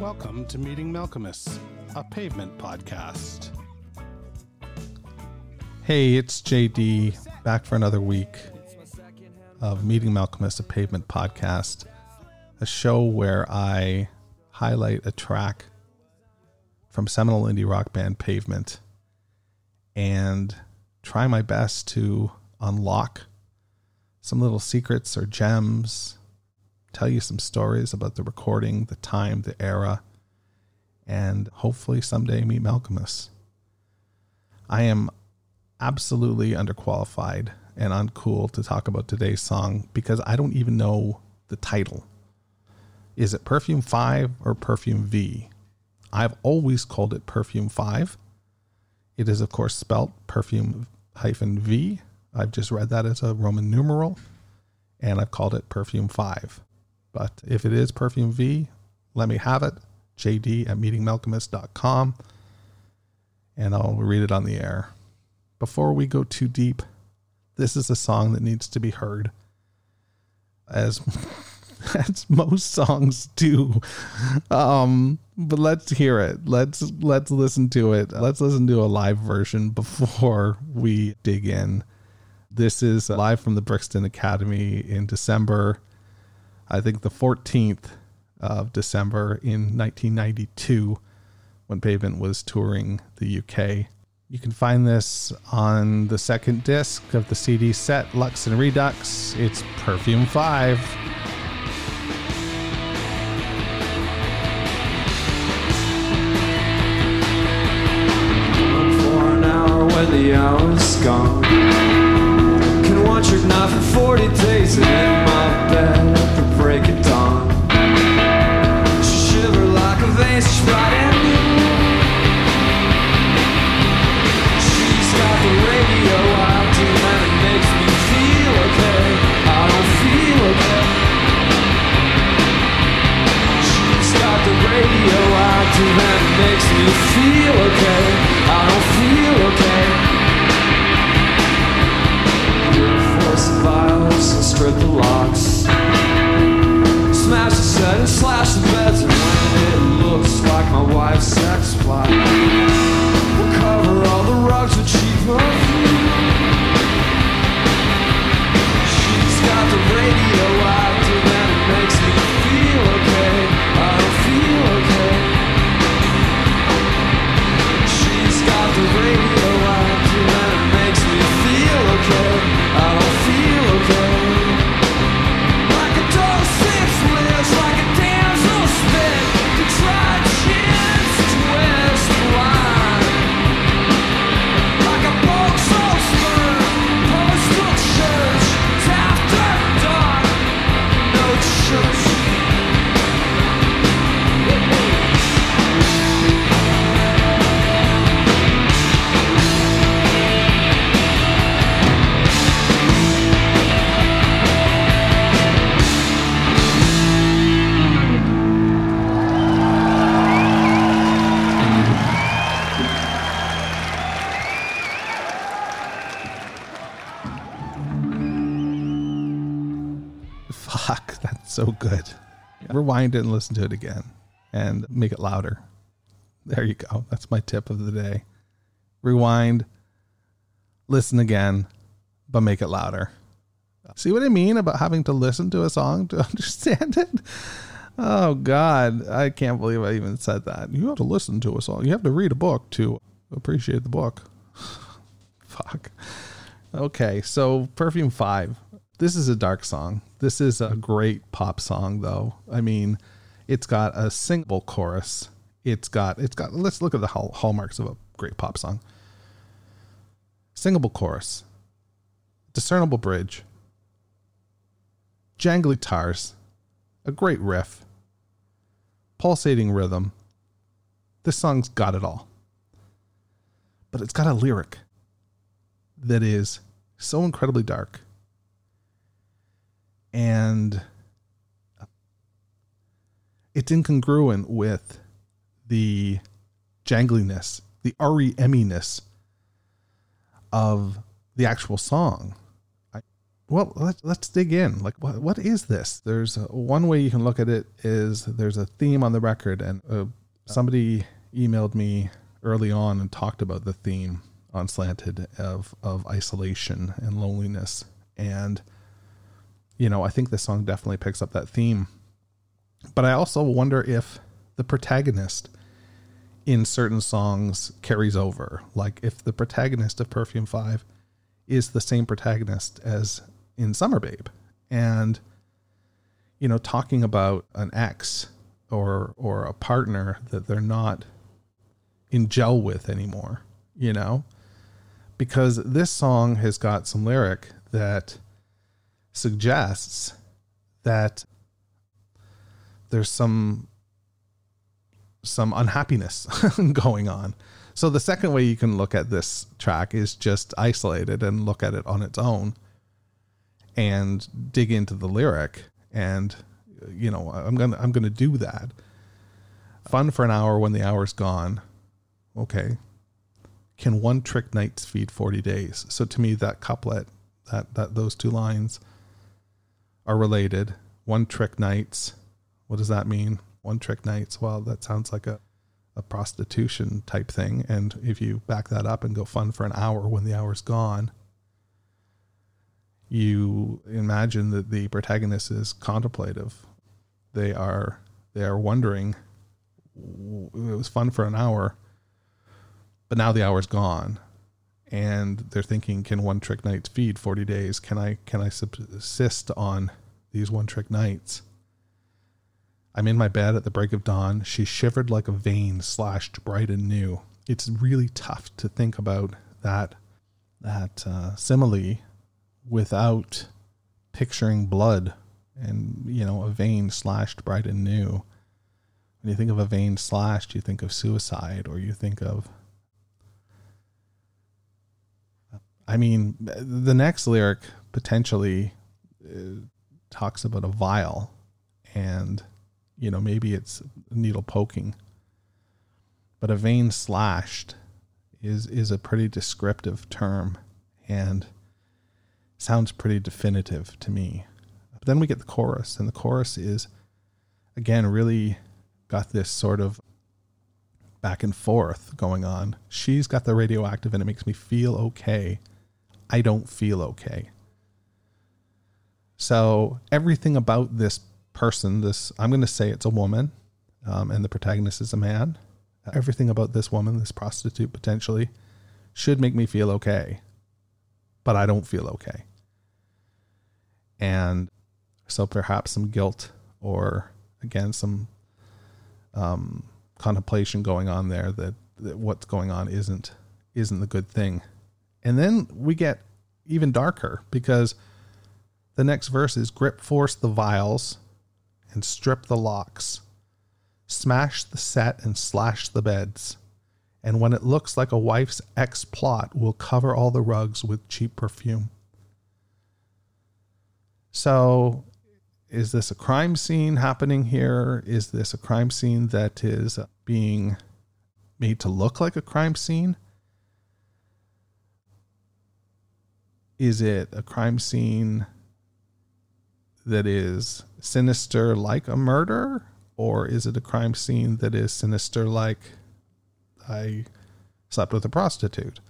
Welcome to Meeting Malkmus, a pavement podcast. Hey, it's JD back for another week of Meeting Malkmus, a pavement podcast, a show where I highlight a track from seminal indie rock band Pavement and try my best to unlock some little secrets or gems tell you some stories about the recording, the time, the era, and hopefully someday meet Malkmus. I am absolutely underqualified and uncool to talk about today's song because I don't even know the title. Is it Perfume 5 or Perfume V? I've always called it Perfume 5. It is, of course, spelt Perfume hyphen V. I've just read that as a Roman numeral, and I've called it Perfume 5. But if it is Perfume V, let me have it. JD at meetingmalkmus.com and I'll read it on the air. Before we go too deep, this is a song that needs to be heard. As as most songs do. Um, but let's hear it. Let's let's listen to it. Let's listen to a live version before we dig in. This is live from the Brixton Academy in December I think the 14th of December in 1992 when Pavement was touring the UK. You can find this on the second disc of the CD set Luxe and Reduxe. It's Perfume 5. Rewind it and listen to it again and make it louder. There you go. That's my tip of the day. Rewind, listen again, but make it louder. See what I mean about having to listen to a song to understand it? Oh, God. I can't believe I even said that. You have to listen to a song. You have to read a book to appreciate the book. Fuck. Okay, so Perfume 5. This is a dark song. This is a mm-hmm. great pop song though. I mean, it's got a singable chorus. It's got it's got let's look at the hall, hallmarks of a great pop song. Singable chorus. Discernible bridge. Jangly guitars. A great riff. Pulsating rhythm. This song's got it all. But it's got a lyric that is so incredibly dark and it's incongruent with the jangliness, the REM-ness of the actual song. I, well, let's let's dig in. Like, what what is this? There's a, one way you can look at it is there's a theme on the record, and uh, somebody emailed me early on and talked about the theme on Slanted of of isolation and loneliness, and you know, I think this song definitely picks up that theme. But I also wonder if the protagonist in certain songs carries over. Like if the protagonist of Perfume 5 is the same protagonist as in Summer Babe. And you know, talking about an ex or or a partner that they're not in gel with anymore, you know? Because this song has got some lyric that suggests that there's some some unhappiness going on. So the second way you can look at this track is just isolated and look at it on its own and dig into the lyric and you know, I'm going to I'm going to do that. Fun for an hour when the hour's gone. Okay. Can one trick nights feed 40 days? So to me that couplet that that those two lines are related. One trick nights. What does that mean? One trick nights. Well, that sounds like a, a prostitution type thing. And if you back that up and go fun for an hour when the hour's gone, you imagine that the protagonist is contemplative. They are they are wondering it was fun for an hour, but now the hour's gone and they're thinking, can one trick nights feed 40 days? Can I can I subsist on these one trick nights? I'm in my bed at the break of dawn. She shivered like a vein slashed bright and new. It's really tough to think about that that uh, simile without picturing blood and you know a vein slashed bright and new. When you think of a vein slashed, you think of suicide, or you think of I mean, the next lyric potentially uh, talks about a vial, and you know maybe it's needle poking, but a vein slashed is is a pretty descriptive term, and sounds pretty definitive to me. But then we get the chorus, and the chorus is again really got this sort of back and forth going on. She's got the radioactive, and it makes me feel okay I don't feel okay. So everything about this person, this I'm going to say it's a woman, um, and the protagonist is a man. Everything about this woman, this prostitute potentially, should make me feel okay, but I don't feel okay. And so perhaps some guilt or again some um, contemplation going on there that, that what's going on isn't isn't the good thing and then we get even darker because the next verse is grip force the vials and strip the locks, smash the set and slash the beds. And when it looks like a wife's ex plot, we'll cover all the rugs with cheap perfume. So, is this a crime scene happening here? Is this a crime scene that is being made to look like a crime scene? Is it a crime scene that is sinister like a murder? Or is it a crime scene that is sinister like i slept with a prostitute?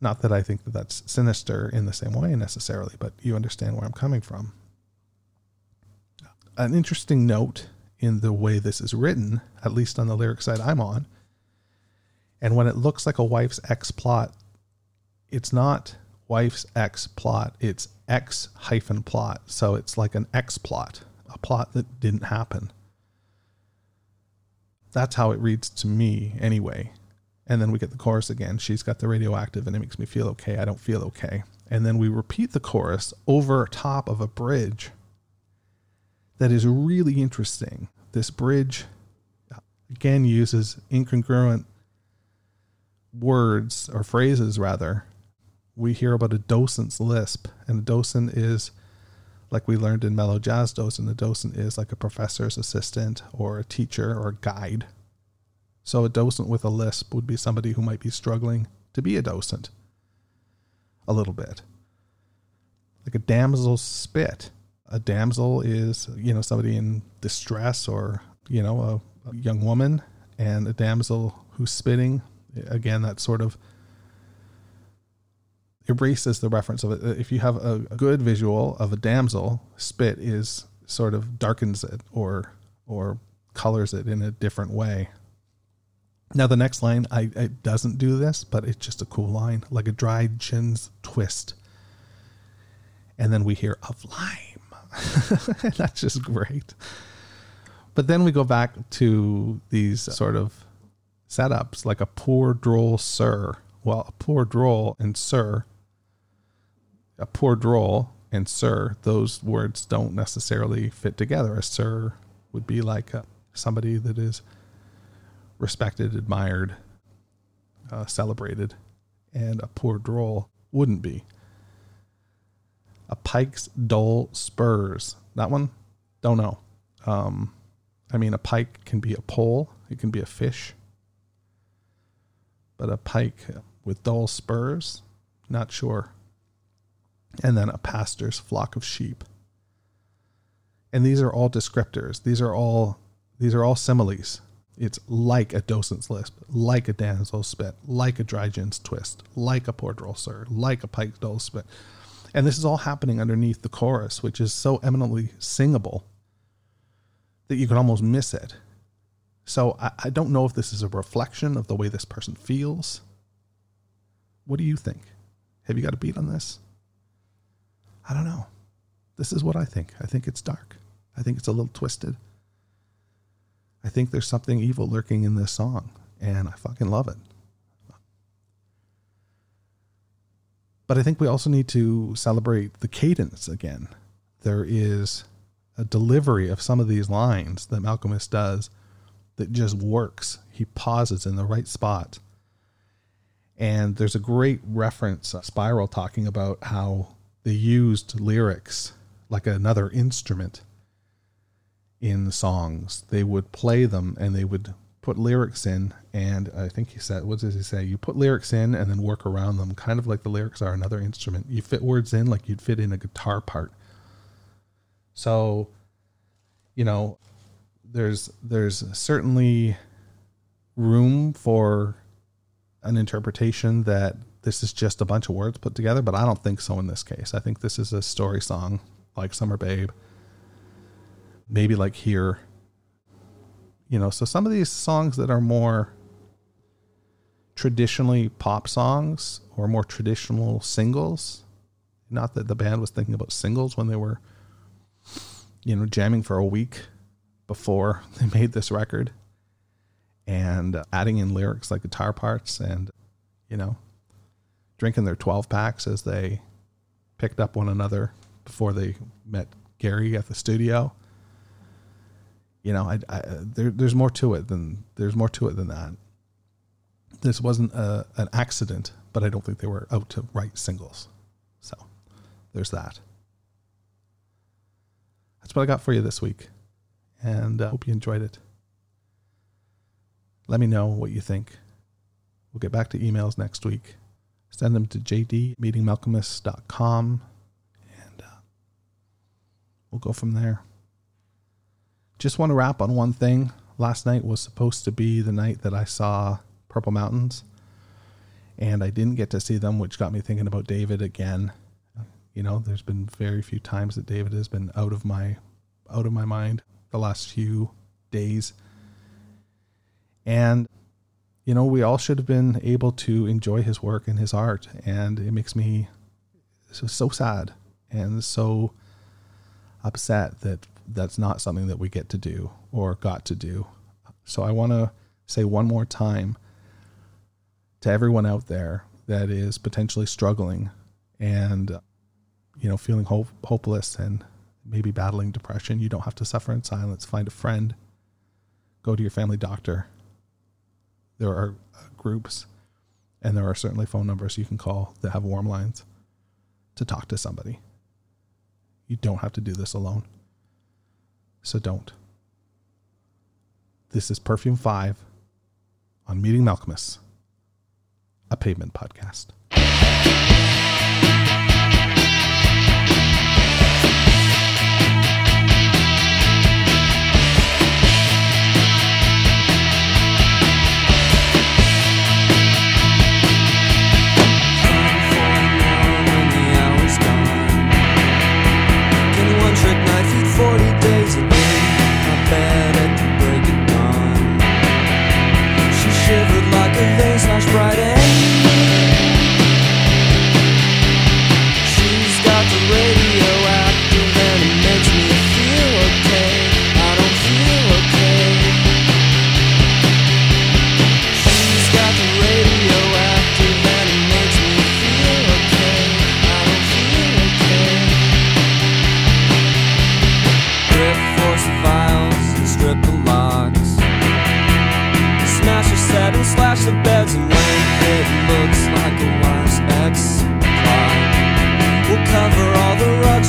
Not that i think that that's sinister in the same way necessarily but you understand where i'm coming from. An interesting note in the way this is written at least on the lyric side i'm on and when it looks like a wife's ex plot it's not wife's X plot. It's X hyphen plot. So it's like an X plot, a plot that didn't happen. That's how it reads to me anyway. And then we get the chorus again. She's got the radioactive and it makes me feel okay. I don't feel okay. And then we repeat the chorus over top of a bridge that is really interesting. This bridge again uses incongruent words or phrases rather we hear about a docent's lisp, and a docent is like we learned in mellow jazz docent. A docent is like a professor's assistant or a teacher or a guide. So a docent with a lisp would be somebody who might be struggling to be a docent a little bit. like a damsel's spit. A damsel is, you know, somebody in distress or, you know, a, a young woman, and a damsel who's spitting. Again, that sort of erases the reference of it. If you have a, a good visual of a damsel, spit is sort of darkens it or or colors it in a different way. Now the next line, I it doesn't do this, but it's just a cool line, like a dried gin's twist. And then we hear of lime. That's just great. But then we go back to these sort of setups, like a poor droll sir. Well, a poor droll and sir, a poor droll and sir, those words don't necessarily fit together. A sir would be like a, somebody that is respected, admired, uh, celebrated, and a poor droll wouldn't be. A pike's dull spurs. That one, don't know. Um, I mean, a pike can be a pole, it can be a fish, but a pike with dull spurs, not sure. And then a pastor's flock of sheep. And these are all descriptors. These are all these are all similes. It's like a docent's lisp, like a damsel's spit, like a dry gin's twist, like a poor droll sir, like a pike's dull spit. And this is all happening underneath the chorus, which is so eminently singable that you can almost miss it. So I, I don't know if this is a reflection of the way this person feels. What do you think? Have you got a beat on this? I don't know. This is what I think. I think it's dark. I think it's a little twisted. I think there's something evil lurking in this song, and I fucking love it. But I think we also need to celebrate the cadence again. There is a delivery of some of these lines that Malkmus does that just works. He pauses in the right spot. And there's a great reference, Spiral talking about how they used lyrics like another instrument in songs. They would play them and they would put lyrics in. And I think he said, what does he say? You put lyrics in and then work around them, kind of like the lyrics are another instrument. You fit words in like you'd fit in a guitar part. So, you know, there's there's certainly room for an interpretation that this is just a bunch of words put together, but I don't think so in this case. I think this is a story song like Summer Babe, maybe like Here. You know, so some of these songs that are more traditionally pop songs or more traditional singles, not that the band was thinking about singles when they were, you know, jamming for a week before they made this record and adding in lyrics like guitar parts and, you know, drinking their 12 packs as they picked up one another before they met Gary at the studio. You know, I, I there, there's more to it than there's more to it than that. This wasn't a, an accident, but I don't think they were out to write singles. So there's that. That's what I got for you this week, and I uh, hope you enjoyed it. Let me know what you think. We'll get back to emails next week. Send them to jd.meetingmalkmus.com uh, we'll go from there. Just want to wrap on one thing. Last night was supposed to be the night that I saw Purple Mountains, and I didn't get to see them, which got me thinking about David again. You know, there's been very few times that David has been out of my out of my mind the last few days. And you know, we all should have been able to enjoy his work and his art, and it makes me so, so sad and so upset that that's not something that we get to do or got to do. So I want to say one more time to everyone out there that is potentially struggling and you know feeling hope, hopeless and maybe battling depression, you don't have to suffer in silence. Find a friend. Go to your family doctor. There are uh, groups and there are certainly phone numbers you can call that have warm lines to talk to somebody. You don't have to do this alone. So don't. This is Perfume 5 on Meeting Malkmus, a pavement podcast.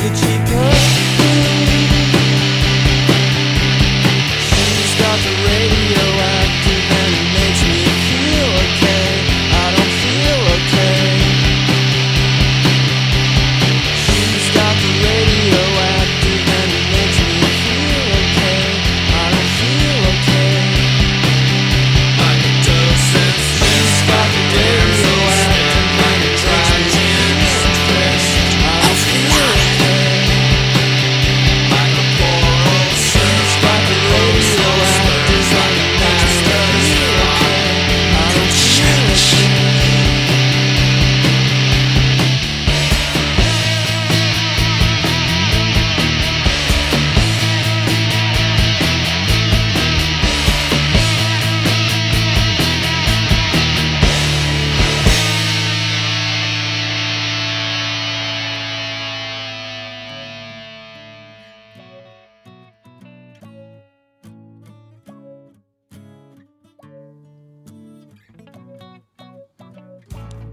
The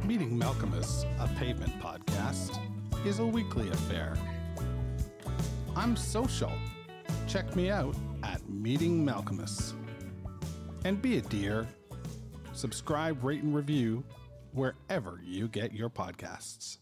Meeting Malkmus, a pavement podcast, is a weekly affair. I'm social. Check me out at Meeting Malkmus. And be a dear. Subscribe, rate, and review wherever you get your podcasts.